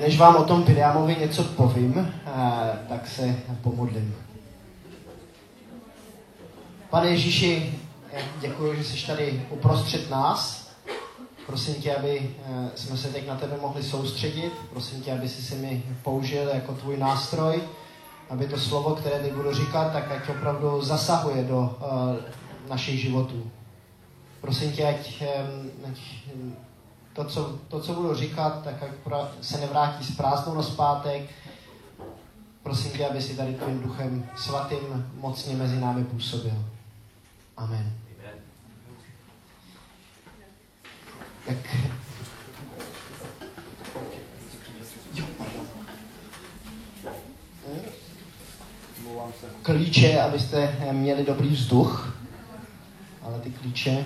Než vám o tom Biliamovi něco povím, eh, tak se pomodlím. Pane Ježíši, děkuji, že jsi tady uprostřed nás. Prosím tě, aby eh, jsme se teď na tebe mohli soustředit. Prosím tě, aby si si mi použil jako tvůj nástroj, aby to slovo, které teď budu říkat, tak ať opravdu zasahuje do uh, našich životů. Prosím tě, ať, ať to, co, to, co budu říkat, tak ať se nevrátí s prázdnou zpátek. Prosím tě, aby si tady tvým duchem svatým mocně mezi námi působil. Amen. Tak klíče, abyste měli dobrý vzduch, ale ty klíče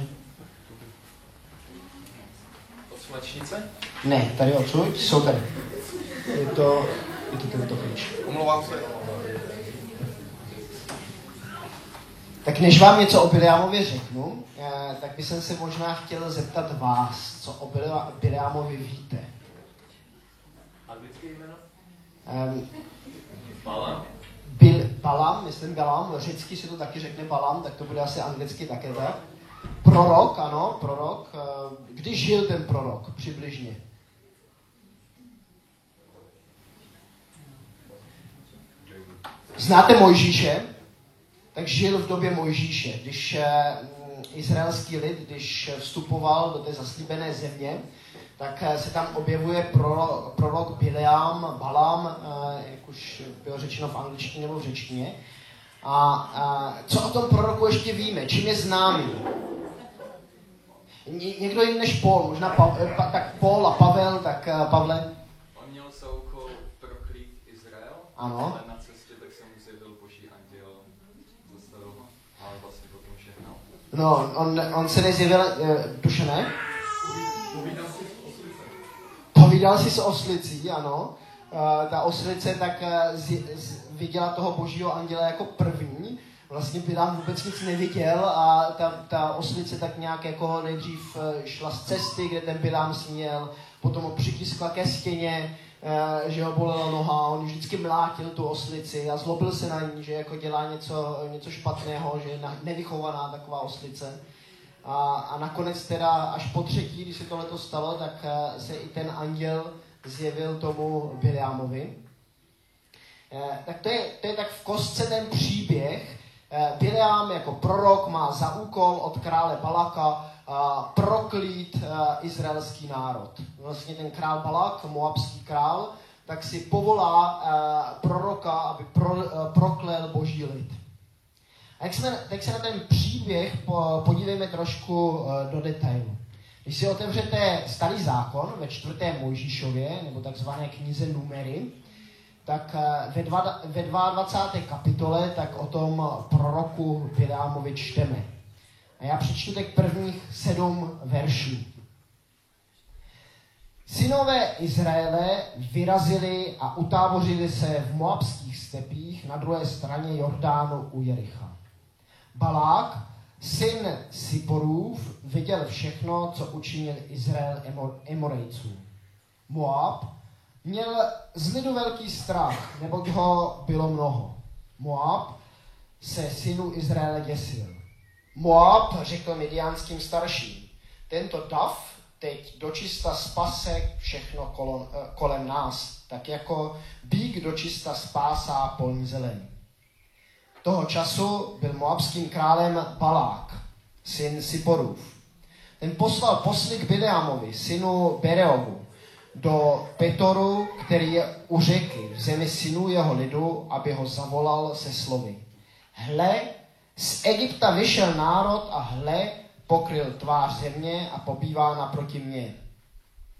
Slečnice? Ne, tady odsud, jsou tady. Je to, je to tento klíč. Omlouvám se. Tak než vám něco o Biliamově řeknu, eh, tak bych se možná chtěl zeptat vás, co o Biliamovi víte. Anglické jméno? Um, Balam? Bil, Balam, myslím Balam, řecky se to taky řekne Balam, tak to bude asi anglicky také tak. Prorok, ano, prorok. Eh, kdy žil ten prorok přibližně? Znáte Mojžíše? Tak žil v době Mojžíše. Když eh, izraelský lid, když vstupoval do té zaslíbené země, tak eh, se tam objevuje prorok, prorok Bileam, Balam, jak už bylo řečeno v angličtině nebo v řečtině. A, a co o tom proroku ještě víme? Čím je známý? Někdo jiný než Paul, možná pa, eh, pa, tak Paul a Pavel, tak uh, Pavle. On měl za úkol proklít Izrael, ano. ale na cestě tak se mu zjevil boží anděl, zastavil ho, ale vlastně potom žehnal. No, on, on se nezjevil, uh, duše ne? Povídal si s oslicí. Povídal si s oslicí, ano. Uh, ta oslice tak uh, z, z, viděla toho božího anděla jako první vlastně Pilám vůbec nic neviděl a ta, ta oslice tak nějak jako nejdřív eh, šla z cesty, kde ten Pilám směl, potom ho přitiskla ke stěně, eh, že ho bolela noha, on vždycky mlátil tu oslici a zlobil se na ní, že jako dělá něco, něco špatného, že je nevychovaná taková oslice. A, a nakonec teda až po třetí, když se tohle stalo, tak eh, se i ten anděl zjevil tomu Biliamovi. Tak to je, to je tak v kostce ten příběh, Eh, Bileam jako prorok má za úkol od krále Balaka eh, proklít eh, izraelský národ. Vlastně ten král Balak, moabský král, tak si povolá proroka, aby pro, proklel boží lid. A jak se, tak se na ten příběh podívejme trošku do detailu. Když si otevřete starý zákon ve čtvrté Mojžíšově, nebo takzvané knize Numery, tak eh, ve, dva, ve 22. kapitole tak o tom proroku Bileámovi čteme. A já přečtu teď prvních sedm veršů. Synové Izraele vyrazili a utábořili se v moabských stepích na druhé straně Jordánu u Jericha. Balák, syn Siporův, viděl všechno, co učinil Izrael Emorejců. Moab měl z lidu velký strach, neboť ho bylo mnoho. Moab se synu Izraele děsil. Moab řekl midiánským starším, tento dav teď dočista spase všechno kolem, eh, kolem nás, tak jako bík dočista spásá polní zeleň. Toho času byl moabským králem Balák, syn Siporův. Ten poslal posly k Bileamovi, synu Bereovu, do Petoru, který je u řeky, v zemi synů jeho lidu, aby ho zavolal se slovy. Hle, z Egypta vyšel národ a hle, pokryl tvář země a pobývá naproti mě.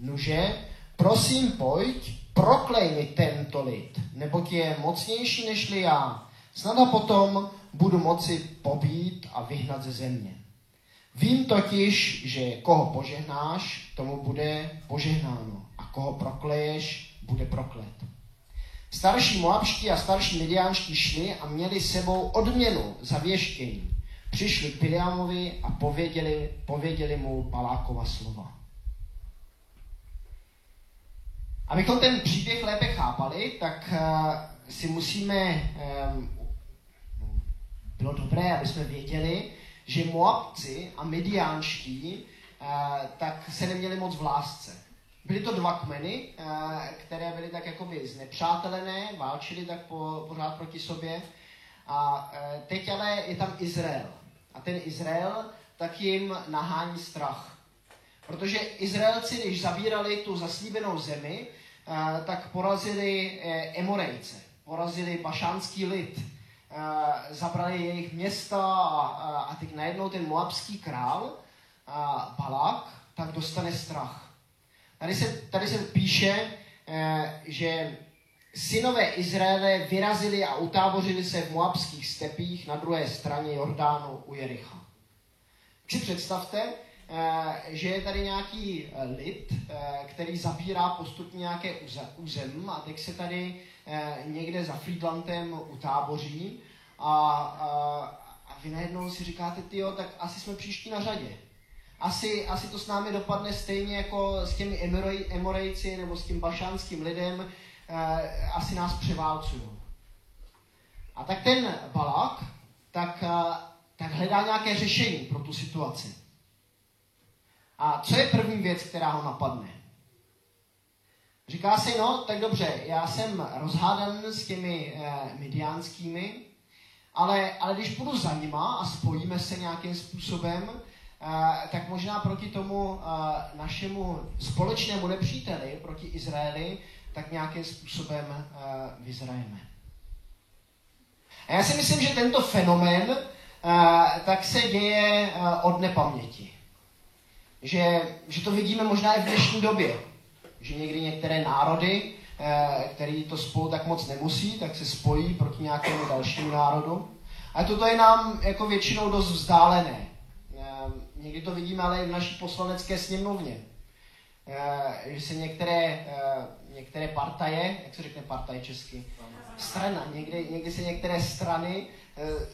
Nuže, prosím pojď, proklej mi tento lid, neboť je mocnější nežli já. Snad a potom budu moci pobít a vyhnat ze země. Vím totiž, že koho požehnáš, tomu bude požehnáno koho prokleješ, bude proklet. Starší moabští a starší midiánští šli a měli sebou odměnu za věštění. Přišli k Biliamovi a pověděli, pověděli mu Balákova slova. Abychom ten příběh lépe chápali, tak uh, si musíme, um, bylo dobré, aby jsme věděli, že Moabci a Midiánští uh, tak se neměli moc v lásce. Byly to dva kmeny, uh, které byly tak jakoby znepřátelené, válčili tak po, pořád proti sobě. A uh, teď ale je tam Izrael. A ten Izrael tak jim nahání strach. Protože Izraelci, když zabírali tu zaslíbenou zemi, eh, tak porazili eh, Emorejce, porazili bašánský lid, eh, zabrali jejich města a, teď najednou ten moabský král Balák tak dostane strach. Tady se, tady se píše, že synové Izraele vyrazili a utábořili se v moabských stepích na druhé straně Jordánu u Jericha. Si představte, Eh, že je tady nějaký eh, lid, eh, který zabírá postupně nějaké územ a teď se tady někde za Friedlandem utáboří a, a, a vy najednou si říkáte, ty tak asi jsme příští na řadě. Asi, asi to s námi dopadne stejně jako s těmi Emorejci nebo s tím bašánským lidem, asi nás převálcují. A tak ten Balak tak, tak hledá nějaké řešení pro tu situaci. A co je první věc, která ho napadne? Říká si, no, tak dobře, já jsem rozhádan s těmi eh, midiánskými, ale, ale když půjdu za nima a spojíme se nějakým způsobem, eh, tak možná proti tomu našemu společnému nepříteli, proti Izraeli, tak nějakým způsobem vyzrajeme. A já si myslím, že tento fenomén tak se děje od nepaměti že, že to vidíme možná i v dnešní době. Že někdy některé národy, který to spolu tak moc nemusí, tak se spojí proti nějakému dalšímu národu. A toto je nám jako většinou dost vzdálené. Eh, někdy to vidíme ale i v naší poslanecké sněmovně. Eh, že se některé, některé partaje, jak se řekne partaj česky? Strana. Někdy, někdy se některé strany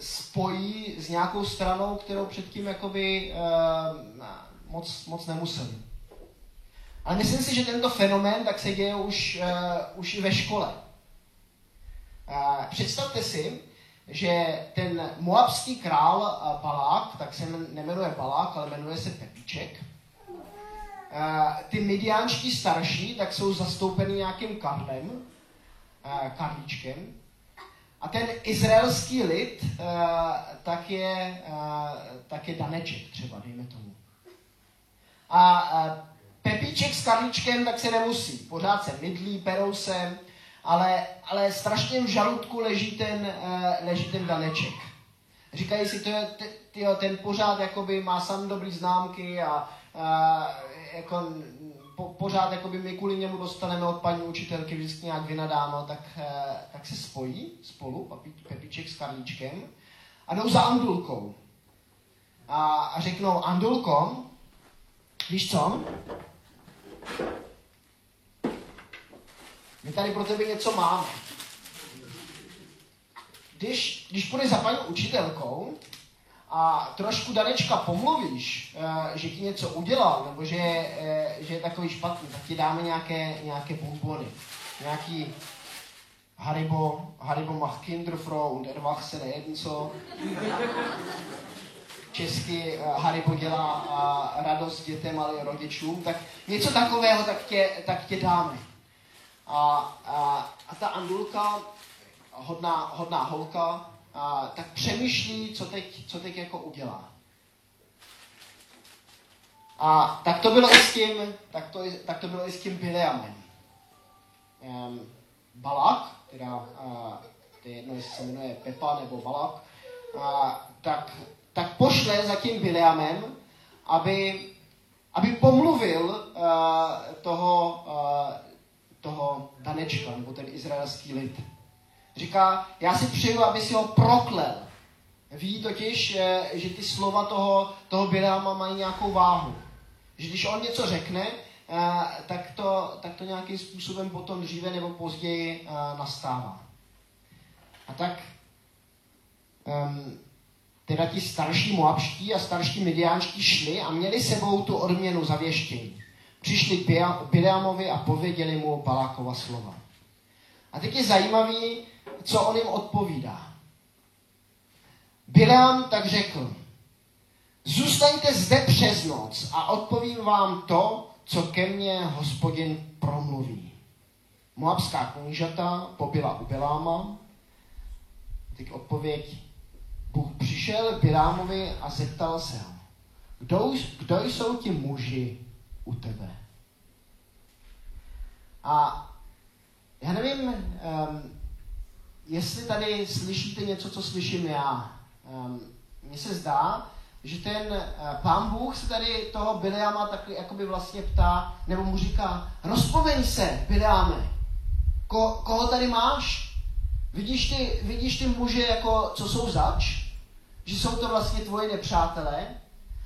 spojí s nějakou stranou, kterou předtím jakoby moc, moc nemuseli. Ale myslím si, že tento fenomén tak se děje už, už i ve škole. Představte si, že ten moabský král uh, Balák, tak se nemenuje Balák, ale jmenuje se Pepíček. Uh, ty midiánští starší tak jsou zastoupeni nějakým Karlem, uh, Karlíčkem. A ten izraelský lid tak, je, tak je Daneček třeba, dejme tomu. A, a Pepíček s Karlíčkem tak se nemusí. Pořád se mydlí, perou se, ale, ale strašně v žaludku leží ten, uh, leží ten daneček. Říkají si, je, tyjo, ten pořád jakoby má sam dobrý známky a uh, jako, po, pořád jakoby my kvůli němu dostaneme od paní učitelky vždycky nějak vynadáno, tak, uh, tak se spojí spolu, Pepíček s Karlíčkem, a jdou za Andulkou. A, a řeknou, Andulko, Víš co? My tady pro tebe něco máme. Když, když půjdeš za paní učitelkou a trošku Danečka pomluvíš, eh, že ti něco udělal, nebo že, eh, že je takový špatný, tak ti dáme nějaké, nějaké bonbony. Nějaký Haribo, Haribo macht Kinder Frau und Erwachsene co česky uh, Haribo dělá radost dětem, ale rodičům, tak něco takového tak tě, tak tě dáme. A, a, a ta Andulka, hodná, hodná holka, a, tak přemýšlí, co teď, co teď jako udělá. A tak to bylo i s tím, tak to, tak to bylo i s tím Bileamem. Um, Balak, teda, uh, to je jedno, jestli se jmenuje Pepa nebo Balak, uh, tak tak pošle za tím Bileamem, aby, aby pomluvil uh, toho, uh, toho Danečka, nebo ten izraelský lid. Říká, já si přeju, aby si ho proklel. Ví totiž, že ty slova toho, toho Bileama mají nějakou váhu. Že když on něco řekne, uh, tak, to, tak to nějakým způsobem potom dříve nebo později uh, nastává. A tak um, teda ti starší moabští a starší mediánští šli a měli sebou tu odměnu za věštění. Přišli k Bileamovi a pověděli mu Balákova slova. A teď je zajímavý, co on jim odpovídá. Bileam tak řekl, zůstaňte zde přes noc a odpovím vám to, co ke mně hospodin promluví. Moabská knížata pobila u Biláma. Teď odpověď. Bůh přišel k Bilámovi a zeptal se ho, kdo, kdo jsou ti muži u tebe? A já nevím, um, jestli tady slyšíte něco, co slyším já. Um, Mně se zdá, že ten uh, pán Bůh se tady toho Biliama taky jakoby vlastně ptá, nebo mu říká, rozpomeň se, Biliame, Ko, koho tady máš? Vidíš ty, vidíš ty muže, jako, co jsou zač? Že jsou to vlastně tvoje nepřátelé?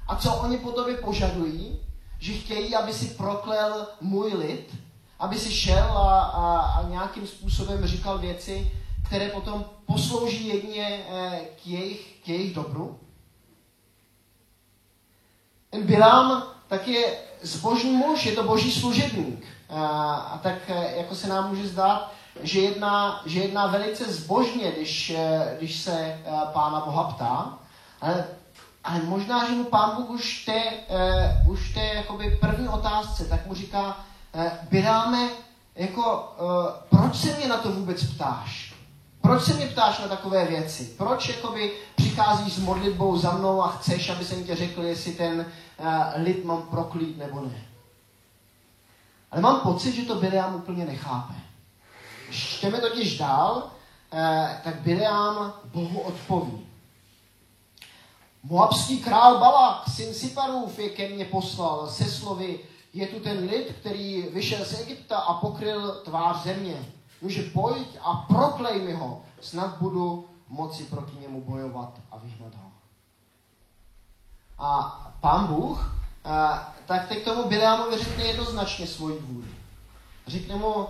A co oni po tobě požadují? Že chtějí, aby si proklel můj lid? Aby si šel a, a, a nějakým způsobem říkal věci, které potom poslouží jedině eh, k jejich, k jejich dobru? Ten Bilam tak je zbožný muž, je to boží služebník. A tak e, jako se nám může zdát, že jedná, že jedná velice zbožně, když, e, když se pána Boha ptá. Ale, ale možná, že mu pán Bůh už té, už té jakoby první otázce, tak mu říká, Biráme, jako, proč se mě na to vůbec ptáš? Proč se mě ptáš na takové věci? Proč jakoby přicházíš s modlitbou za mnou a chceš, aby jsem tě řekl, jestli ten uh, lid mám proklít nebo ne? Ale mám pocit, že to Bileam úplně nechápe. Čteme totiž dál, eh, tak Bileam Bohu odpoví. Moabský král Balak, syn Siparův, je ke mně poslal se slovy, je tu ten lid, který vyšel z Egypta a pokryl tvář země. Může pojď a proklej mi ho, snad budu moci proti němu bojovat a vyhnat ho. A pán Bůh tak teď tomu Bileamovi řekne jednoznačně svoji vůli. Řekne mu e,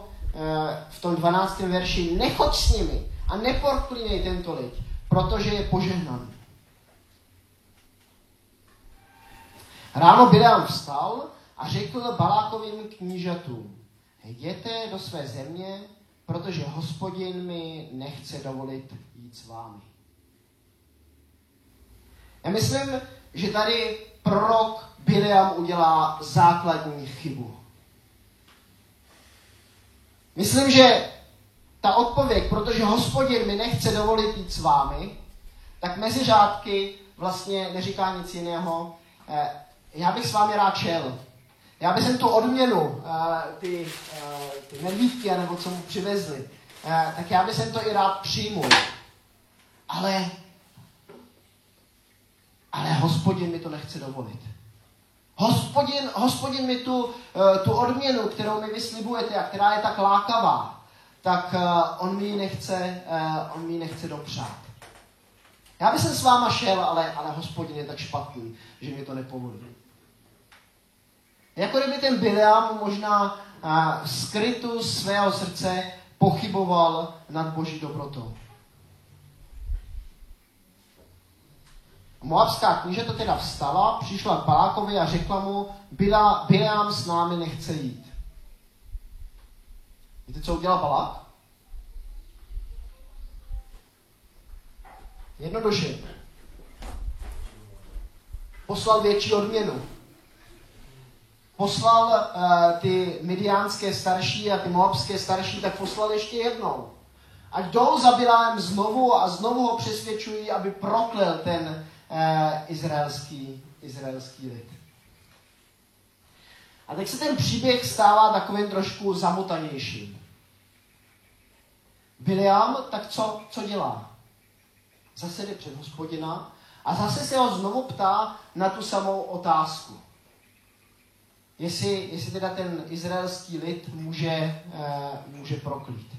v tom 12. verši, nechoď s nimi a neporklínej tento lid, protože je požehnaný. Ráno Bileam vstal a řekl Balákovým knížatům, jděte do své země, protože hospodin mi nechce dovolit jít s vámi. Já myslím, že tady prorok Biliam udělá základní chybu. Myslím, že ta odpověď, protože hospodin mi nechce dovolit jít s vámi, tak mezi řádky vlastně neříká nic jiného. Eh, já bych s vámi rád šel. Já bych tu odměnu, eh, ty, eh, ty medvídky, nebo co mu přivezli, tak já bych to i rád přijmul. Ale, ale hospodin mi to nechce dovolit. Hospodin, hospodin mi tu, eh, tu odměnu, kterou mi vyslibujete a která je tak lákavá, tak eh, on mi ji nechce, eh, on mi nechce dopřát. Já bych s váma šel, ale, ale hospodin je tak špatný, že mi to nepovolí. Jako kdyby ten Bileam možná v skrytu svého srdce pochyboval nad boží dobrotou. Moabská knížata teda vstala, přišla k Balákovi a řekla mu, Bila, Bileam s námi nechce jít. Víte, co udělal Balák? Jednoduše. Poslal větší odměnu. Poslal uh, ty midiánské starší a ty moabské starší, tak poslal ještě jednou. Ať jdou za Biláem znovu a znovu ho přesvědčují, aby proklel ten, eh, izraelský, izraelský lid. A teď se ten příběh stává takovým trošku zamotanějším. Biliam, tak co, co dělá? Zase jde před hospodina a zase se ho znovu ptá na tu samou otázku. Jestli, jestli teda ten izraelský lid může, eh, může proklít.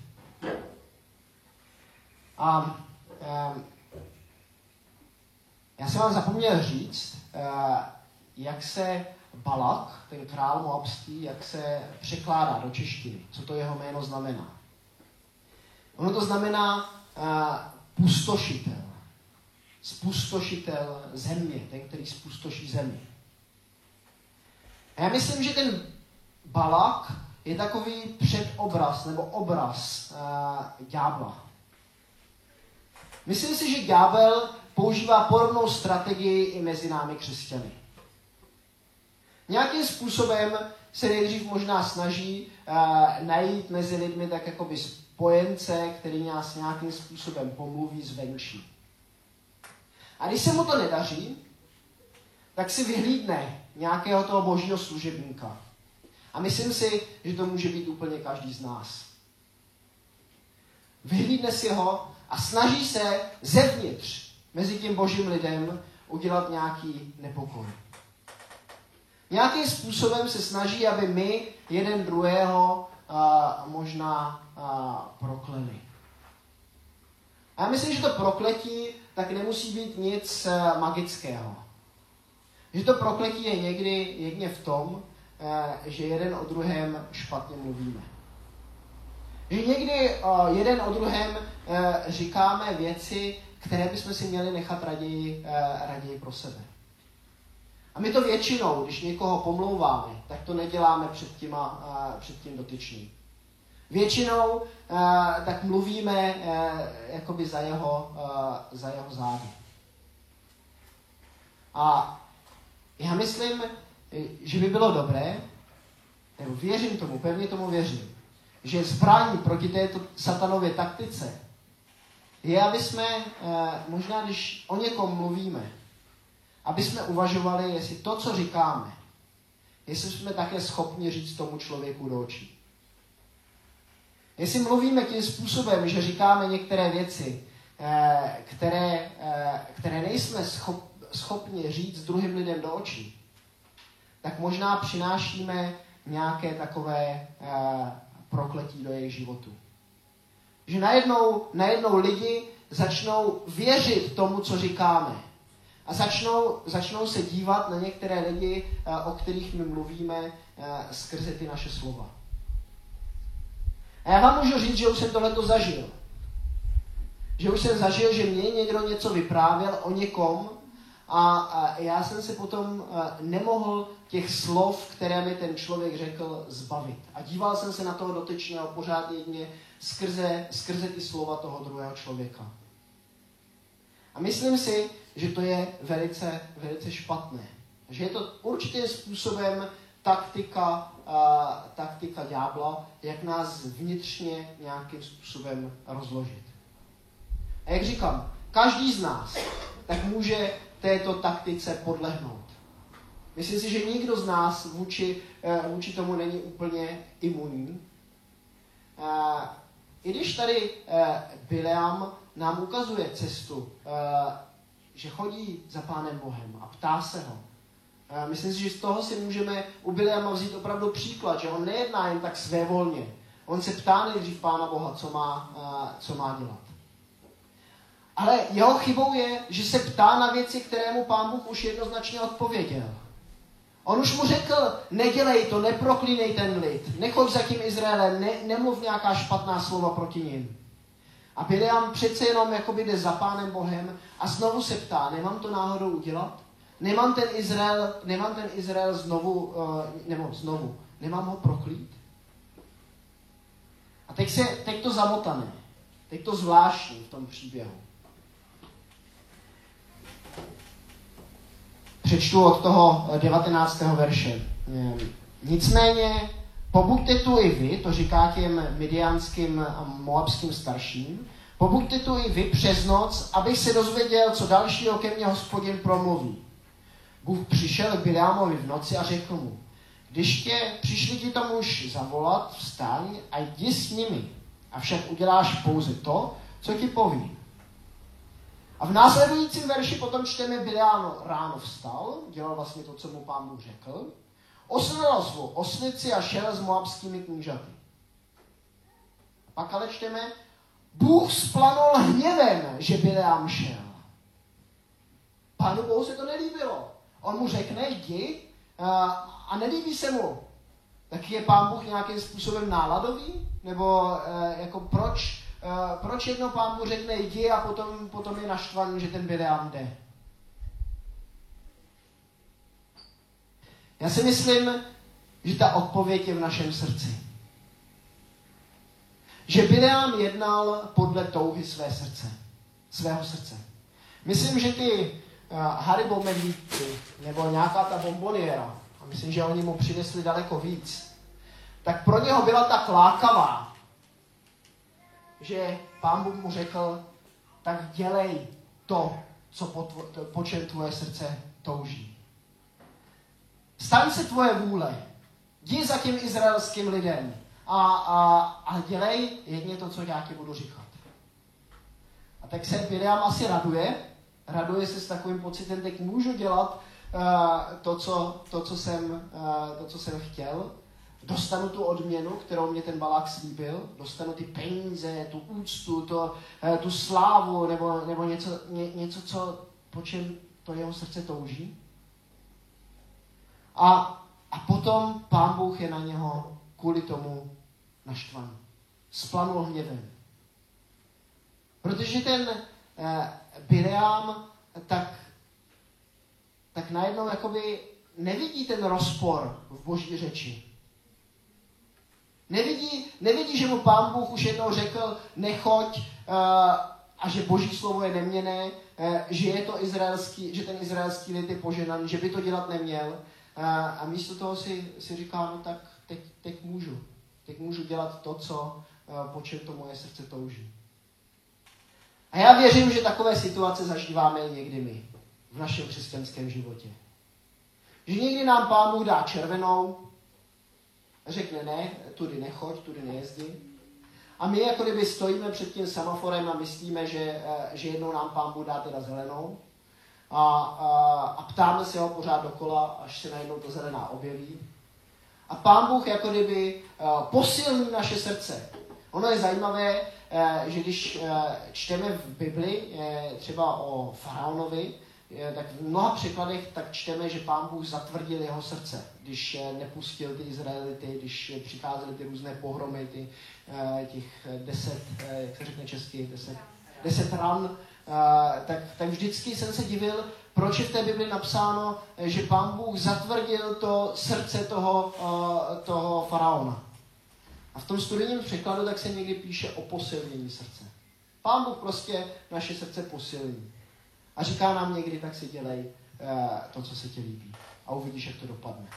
A eh, já jsem vám zapomněl říct, eh, jak se Balak, ten král Moabský, jak se překládá do češtiny, co to jeho jméno znamená. Ono to znamená pustošitel. Spustošitel země, ten, který spustoší zemi. A já myslím, že ten Balak je takový předobraz nebo obraz uh, ďábla. Myslím si, že ďábel používá podobnou strategii i mezi námi křesťany. Nějakým způsobem se nejdřív možná snaží uh, najít mezi lidmi tak jakoby spojence, který nás nějakým způsobem pomluví zvenčí. A když se mu to nedaří, tak si vyhlídne nějakého toho božího služebníka. A myslím si, že to může být úplně každý z nás. Vyhlídne si ho a snaží se zevnitř mezi tím božím lidem udělat nějaký nepokoj. Nějakým způsobem se snaží, aby my jeden druhého uh, možná uh, prokleli. A já myslím, že to prokletí tak nemusí být nic uh, magického. Že to prokletí je někdy jedně v tom, uh, že jeden o druhém špatně mluvíme. Že někdy uh, jeden o druhém uh, říkáme věci, které bychom si měli nechat raději, raději pro sebe. A my to většinou, když někoho pomlouváme, tak to neděláme před, těma, před tím dotyčným. Většinou tak mluvíme jakoby za jeho, za jeho zády. A já myslím, že by bylo dobré, nebo věřím tomu, pevně tomu věřím, že zbraní proti této satanově taktice je, aby jsme, možná když o někom mluvíme, aby jsme uvažovali, jestli to, co říkáme, jestli jsme také schopni říct tomu člověku do očí. Jestli mluvíme tím způsobem, že říkáme některé věci, eh, které, eh, které nejsme schopni říct druhým lidem do očí, tak možná přinášíme nějaké takové eh, prokletí do jejich životu. Že najednou, najednou lidi začnou věřit tomu, co říkáme. A začnou, začnou se dívat na některé lidi, o kterých my mluvíme skrze ty naše slova. A já vám můžu říct, že už jsem tohleto zažil. Že už jsem zažil, že mě někdo něco vyprávěl o někom a, já jsem se potom a, nemohl těch slov, které mi ten člověk řekl, zbavit. A díval jsem se na toho dotyčného pořád jedně skrze, skrze ty slova toho druhého člověka. A myslím si, že to je velice, velice špatné. Že je to určitým způsobem taktika, uh, taktika ďábla, jak nás vnitřně nějakým způsobem rozložit. A jak říkám, každý z nás tak může této taktice podlehnout. Myslím si, že nikdo z nás vůči, uh, vůči tomu není úplně imunní. Uh, I když tady uh, Bileam nám ukazuje cestu, že chodí za Pánem Bohem a ptá se ho, Myslím si, že z toho si můžeme u Biliama vzít opravdu příklad, že on nejedná jen tak svévolně. On se ptá nejdřív Pána Boha, co má, co má dělat. Ale jeho chybou je, že se ptá na věci, které mu Pán Bůh už jednoznačně odpověděl. On už mu řekl, nedělej to, neproklínej ten lid, nechoď za tím Izraelem, ne, nemluv nějaká špatná slova proti ním. A Biliam přece jenom jakoby jde za Pánem Bohem a znovu se ptá, nemám to náhodou udělat? Nemám ten Izrael, nemám ten Izrael znovu, uh, nebo znovu, nemám ho proklít? A teď, se, teď to zamotané, teď to zvláštní v tom příběhu. Přečtu od toho 19. verše. Nicméně, pobuďte tu i vy, to říká těm midianským a moabským starším, pobuďte tu i vy přes noc, abych se dozvěděl, co dalšího ke mně hospodin promluví. Bůh přišel k Bileámovi v noci a řekl mu, když tě přišli ti to muž zavolat, vstaň a jdi s nimi. Avšak uděláš pouze to, co ti poví. A v následujícím verši potom čteme, Bileán ráno vstal, dělal vlastně to, co mu pán Bůh řekl, osnul svou osnici a šel s moabskými knížaty. Pak ale čteme, Bůh splanul hněvem, že Bileám šel. Pánu Bohu se to nelíbilo. On mu řekne, jdi a nelíbí se mu. Tak je pán Bůh nějakým způsobem náladový? Nebo e, jako proč, proč jedno pán Bůh řekne jdi a potom, potom je naštvaný, že ten Bileam jde? Já si myslím, že ta odpověď je v našem srdci. Že Bileam jednal podle touhy své srdce, svého srdce. Myslím, že ty uh, Haribo medvídky, nebo nějaká ta bomboniera, a myslím, že oni mu přinesli daleko víc, tak pro něho byla tak lákavá, že pán Bůh mu řekl, tak dělej to, co po, tvo, po čem tvoje srdce touží. Staň se tvoje vůle. Jdi za tím izraelským lidem a, a, a dělej jedně to, co já ti budu říkat. A tak se Miriam asi raduje, raduje se s takovým pocitem, tak můžu dělat uh, to, co, to, co jsem, uh, to, co jsem chtěl, dostanu tu odměnu, kterou mě ten balák slíbil, dostanu ty peníze, tu úctu, to, uh, tu slávu, nebo, nebo něco, ně, něco, co, po čem to jeho srdce touží. A, a potom pán Bůh je na něho kvůli tomu naštvaný. Splanul hněvem. Protože ten eh, Bileam tak, tak najednou jakoby nevidí ten rozpor v boží řeči. Nevidí, nevidí, že mu pán Bůh už jednou řekl, nechoď uh, a že boží slovo je neměné, uh, že je to izraelský, že ten izraelský lid je poženan, že by to dělat neměl. Uh, a místo toho si, si říká, no tak teď, teď můžu. Teď můžu dělat to, co, po čem to moje srdce touží. A já věřím, že takové situace zažíváme i někdy my v našem křesťanském životě. Že někdy nám Pán Bůh dá červenou, řekne ne, tudy nechoď, tudy nejezdi. A my jako kdyby stojíme před tím semaforem a myslíme, že, eh, že jednou nám Pán Bůh dá teda zelenou. A, a, a ptáme se ho pořád dokola, až se najednou to zelená objeví. A Pán Bůh jako kdyby uh, posilní naše srdce. Ono je zajímavé, Eh, že když eh, čteme v Bibli eh, třeba o faraonovi, tak v mnoha překladech tak čteme, že pán Bůh zatvrdil jeho srdce, když nepustil ty Izraelity, když přicházely ty různé pohromy, ty, těch deset, jak se řekne česky, deset, deset ran, tak, tak vždycky jsem se divil, proč je v té Bibli napsáno, že pán Bůh zatvrdil to srdce toho, toho faraona. A v tom studijním překladu tak se někdy píše o posilnění srdce. Pán Bůh prostě naše srdce posilní. A říká nám někdy, tak si dělej uh, to, co se ti líbí. A uvidíš, jak to dopadne.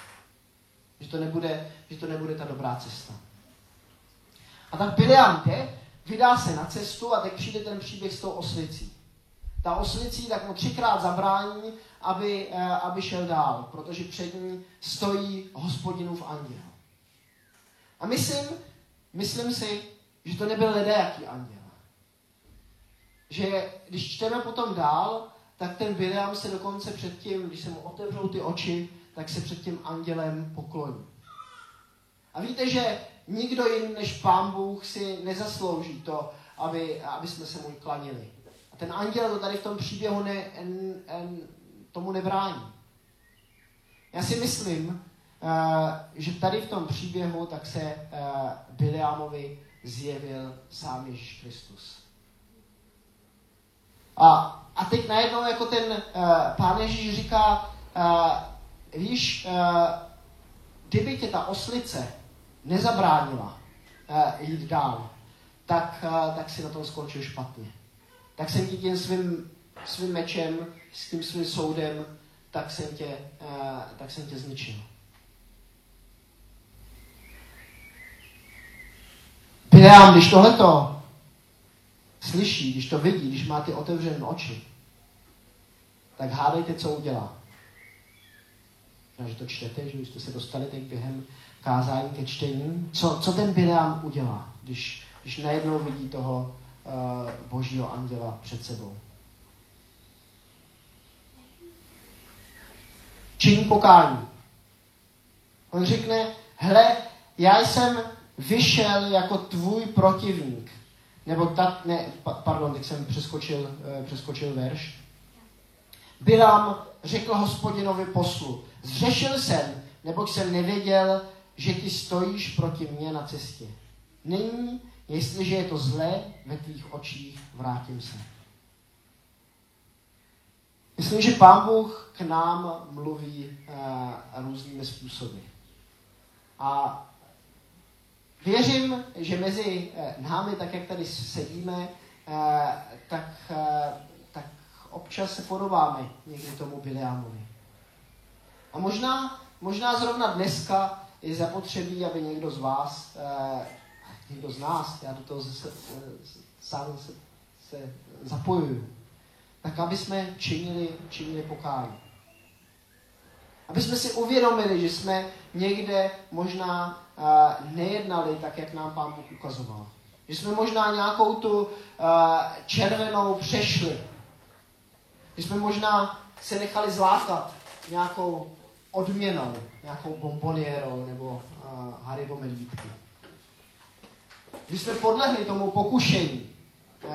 Že to nebude, že to nebude ta dobrá cesta. A tak Biliam jde, vydá se na cestu a teď přijde ten příběh s tou oslicí. Ta oslicí tak mu třikrát zabrání, aby, uh, aby šel dál, protože před ní stojí hospodinův anděl. A myslím, myslím si, že to nebyl ledajaký anděl. Že když čteme potom dál, tak ten Biliam se dokonce před tím, když se mu otevřou ty oči, tak se před tím andělem pokloní. A víte, že nikdo jiný než Pán Bůh si nezaslouží to, aby, aby jsme se mu klanili. A ten anděl to tady v tom příběhu ne, en, en, tomu nebrání. Já si myslím, Eh, že tady v tom příběhu tak se uh, Biliamovi zjevil sám Ježíš Kristus. A, a teď najednou jako ten uh, pán Ježíš říká, uh, víš, uh, kdyby tě ta oslice nezabránila uh, jít dál, tak, uh, tak si na tom skončil špatně. Tak jsem ti tím svým, svým mečem, s tím svým soudem, tak jsem tě, uh, tak jsem tě zničil. Bileam, když tohleto slyší, když to vidí, když má ty otevřené oči, tak hádejte, co udělá. že to čtete, že jste se dostali teď během kázání ke čtení. Co, co ten Bileam udělá, když, když najednou vidí toho uh, božího anděla před sebou? Činí pokání. On řekne, hle, já jsem vyšel jako tvůj protivník. Nebo tak, ne, pardon, teď jsem přeskočil, uh, přeskočil verš. Bilam řekl hospodinovi poslu, zřešil jsem, neboť jsem nevěděl, že ty stojíš proti mně na cestě. Nyní, jestliže je to zlé ve tvých očích, vrátím se. Myslím, že Pán Bůh k nám mluví uh, různými způsoby. A věřím, že mezi eh, námi, tak jak tady sedíme, eh, tak, eh, tak občas se podobáme někdy tomu Biliamovi. A možná, možná zrovna dneska je zapotřebí, aby někdo z vás, někdo z nás, já do toho se, sám se, se zapojuju, tak aby jsme činili, činili pokání. Aby jsme si uvědomili, že jsme někde možná nejednali tak, jak nám Pán Bůh ukazoval. Že jsme možná nějakou tu červenou přešli. Že jsme možná se nechali zlákat nějakou odměnou, nějakou bombonierou nebo uh, Haribo medvídky. Že jsme podlehli tomu pokušení, uh,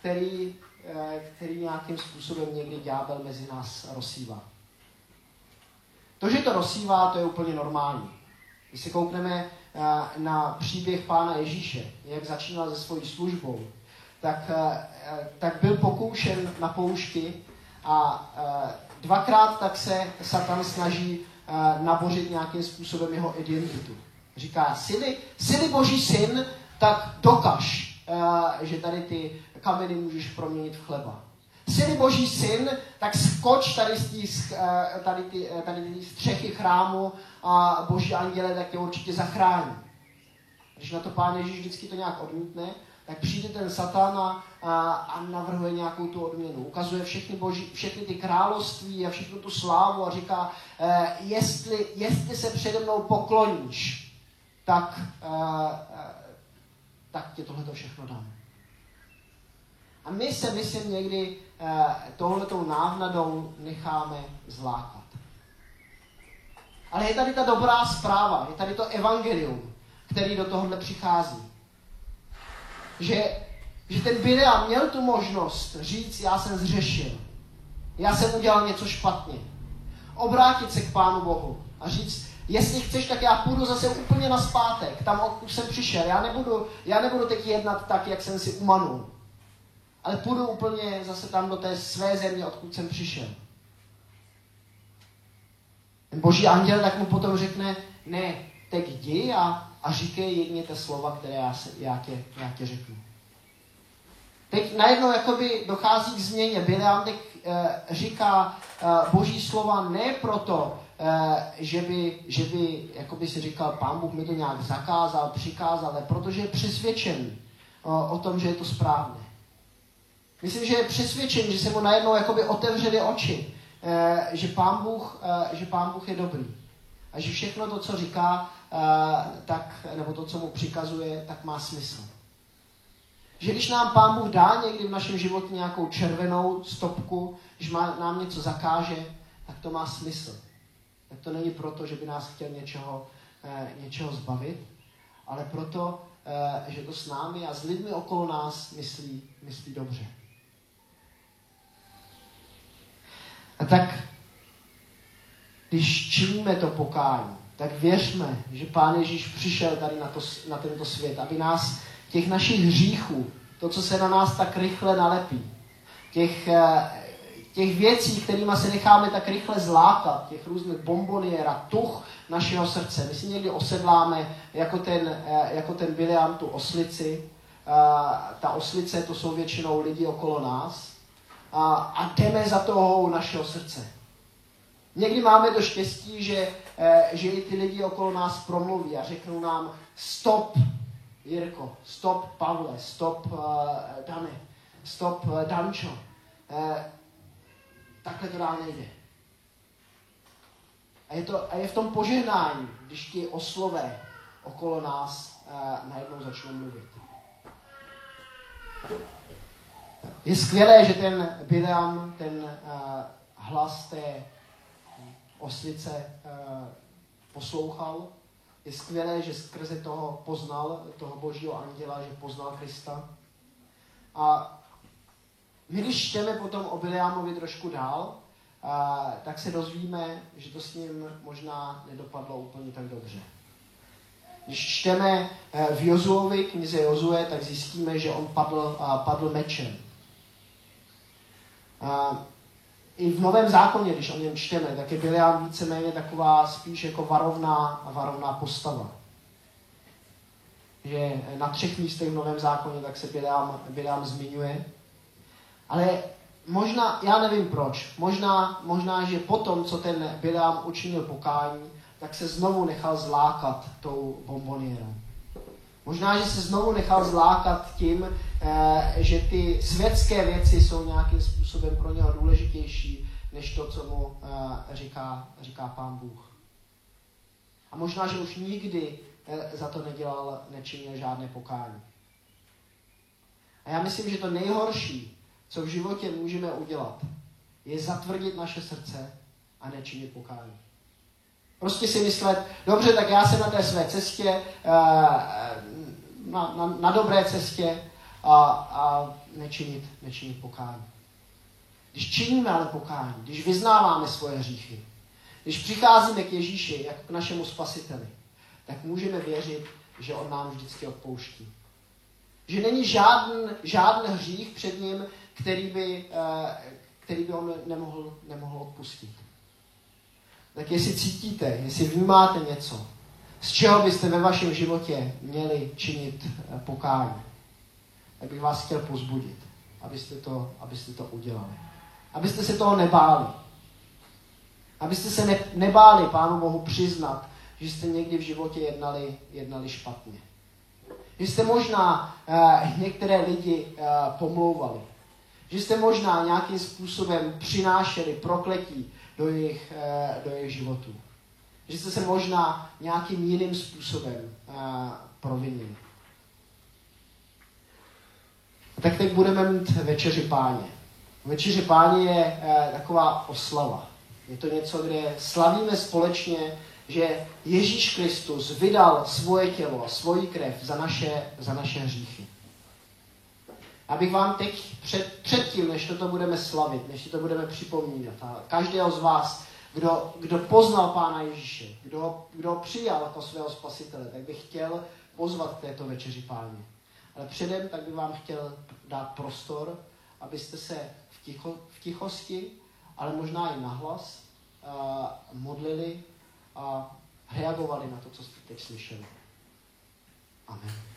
který, uh, který nějakým způsobem někdy ďábel mezi nás rozsívá. To, že to rozsívá, to je úplně normální. Když se koukneme eh, na příběh Pána Ježíše, jak začínal se svojí službou, tak, eh, tak byl pokoušen na poušti a eh, dvakrát tak se Satan snaží nabořit nějakým způsobem jeho identitu. Říká, jsi jsi boží syn, tak dokaž, že tady ty kameny můžeš proměnit v chleba jsi boží syn, tak skoč tady z tý, eh, tady, ty, eh, tady ty střechy chrámu a boží anděle tak tě určitě zachrání. Když na to pán Ježíš vždycky to nějak odmítne, tak přijde ten satan a, a, a navrhuje nějakou tu odměnu. Ukazuje všechny, boží, všechny ty království a všechnu tu slávu a říká, eh, jestli, jestli se přede mnou pokloníš, tak, eh, eh, tak tě tohle všechno dám. A my se, myslím, někdy eh, tohletou návnadou necháme zlákat. Ale je tady ta dobrá zpráva, je tady to evangelium, který do tohohle přichází. Že, že ten Bileam měl tu možnost říct, já jsem zřešil. Já jsem udělal něco špatně. Obrátit se k Pánu Bohu a říct, jestli chceš, tak já půjdu zase úplně na zpátek, tam, odkud jsem přišel. Já nebudu, já nebudu teď jednat tak, jak jsem si umanul ale půjdu úplně zase tam do té své země, odkud jsem přišel. Ten boží anděl tak mu potom řekne, ne, teď jdi a, a říkej jedně ty slova, které já, se, já, tě, já tě řeknu. Teď najednou jakoby dochází k změně. Bileam teď e, říká e, boží slova ne proto, e, že by, že by jakoby si říkal, pán Bůh mi to nějak zakázal, přikázal, ale protože je přesvědčen o, o tom, že je to správné. Myslím, že je přesvědčen, že se mu najednou jakoby otevřely oči, eh, že pán, Bůh, eh, že pán Bůh je dobrý. A že všechno to, co říká, eh, tak, nebo to, co mu přikazuje, tak má smysl. Že když nám pán Bůh dá někdy v našem životě nějakou červenou stopku, když má, nám něco zakáže, tak to má smysl. Tak to není proto, že by nás chtěl něčeho, něčeho zbavit, ale proto, že to s námi a s lidmi okolo nás myslí, myslí dobře. A tak, když činíme to pokání, tak věřme, že Pán Ježíš přišel tady na, to, na tento svět, aby nás těch našich hříchů, to, co se na nás tak rychle nalepí, těch, eh, těch věcí, kterými se necháme tak rychle zlákat, těch různých bombonier a tuch našeho srdce. My si někdy osedláme jako ten, eh, jako ten Biliam tu oslici. Eh, ta oslice to jsou většinou lidi okolo nás a, a jdeme za toho našeho srdce. Někdy máme to štěstí, že, eh, že i ty lidi okolo nás promluví a řeknou nám stop, Jirko, stop, Pavle, stop, uh, Dane, stop, uh, Dančo. Uh, takhle to dál nejde. A je, to, a je v tom požehnání, když ti oslové okolo nás uh, najednou začnou mluvit. Je skvělé, že ten Bileam, ten uh, hlas té oslice uh, poslouchal. Je skvělé, že skrze toho poznal, toho božího anděla, že poznal Krista. A my, když čteme potom o Bileamovi trošku dál, uh, tak se dozvíme, že to s ním možná nedopadlo úplně tak dobře. Když čteme v Jozuovi, knize Jozue, tak zjistíme, že on padl, padl mečem. A i v Novém zákoně, když o něm čteme, tak je Biliam víceméně taková spíš jako varovná, varovná postava. Že na třech místech v Novém zákoně tak se Biliam, Biliam zmiňuje. Ale možná, já nevím proč, možná, možná, že potom, co ten Biliam učinil pokání, tak se znovu nechal zlákat tou bombonierou. Možná, že se znovu nechal zlákat tím, že ty světské věci jsou nějakým způsobem pro něho důležitější, než to, co mu eh, říká, říká pán Bůh. A možná, že už nikdy eh, za to nedělal, nečinil žádné pokání. A já myslím, že to nejhorší, co v životě můžeme udělat, je zatvrdit naše srdce a nečinit pokání. Prostě si myslet, dobře, tak já jsem na té své cestě, eh, na, na, na dobré cestě a, a nečinit, nečinit pokání. Když činíme ale pokání, když vyznáváme svoje hříchy, když přicházíme k Ježíši jako k našemu spasiteli, tak můžeme věřit, že on nám vždycky odpouští. Že není žádný, žádný hřích před ním, který by, eh, který by on nemohl, nemohl odpustit tak jestli cítíte, jestli vnímáte něco, z čeho byste ve vašem životě měli činit eh, pokání, tak bych vás chtěl pozbudit, abyste to, abyste to udělali. Abyste se toho nebáli. Abyste se ne, nebáli Pánu Bohu přiznat, že jste někdy v životě jednali, jednali špatně. Že jste možná uh, některé lidi uh, pomlouvali. Že jste možná nějakým způsobem přinášeli prokletí do jejich, eh, do jejich životů. Že jste se možná nějakým jiným způsobem eh, provinili. Tak teď budeme mít večeři páně. Večeři páně je eh, taková oslava. Je to něco, kde slavíme společně, že Ježíš Kristus vydal svoje tělo a svoji krev za naše, za naše hříchy abych vám teď před, předtím, než toto budeme slavit, než si to budeme připomínat, a každého z vás, kdo, kdo poznal Pána Ježíše, kdo, kdo přijal jako svého spasitele, tak bych chtěl pozvat k této večeři Páně. Ale předem tak bych vám chtěl dát prostor, abyste se v, ticho, v tichosti, ale možná i nahlas uh, modlili a reagovali na to, co jste teď slyšeli. Amen.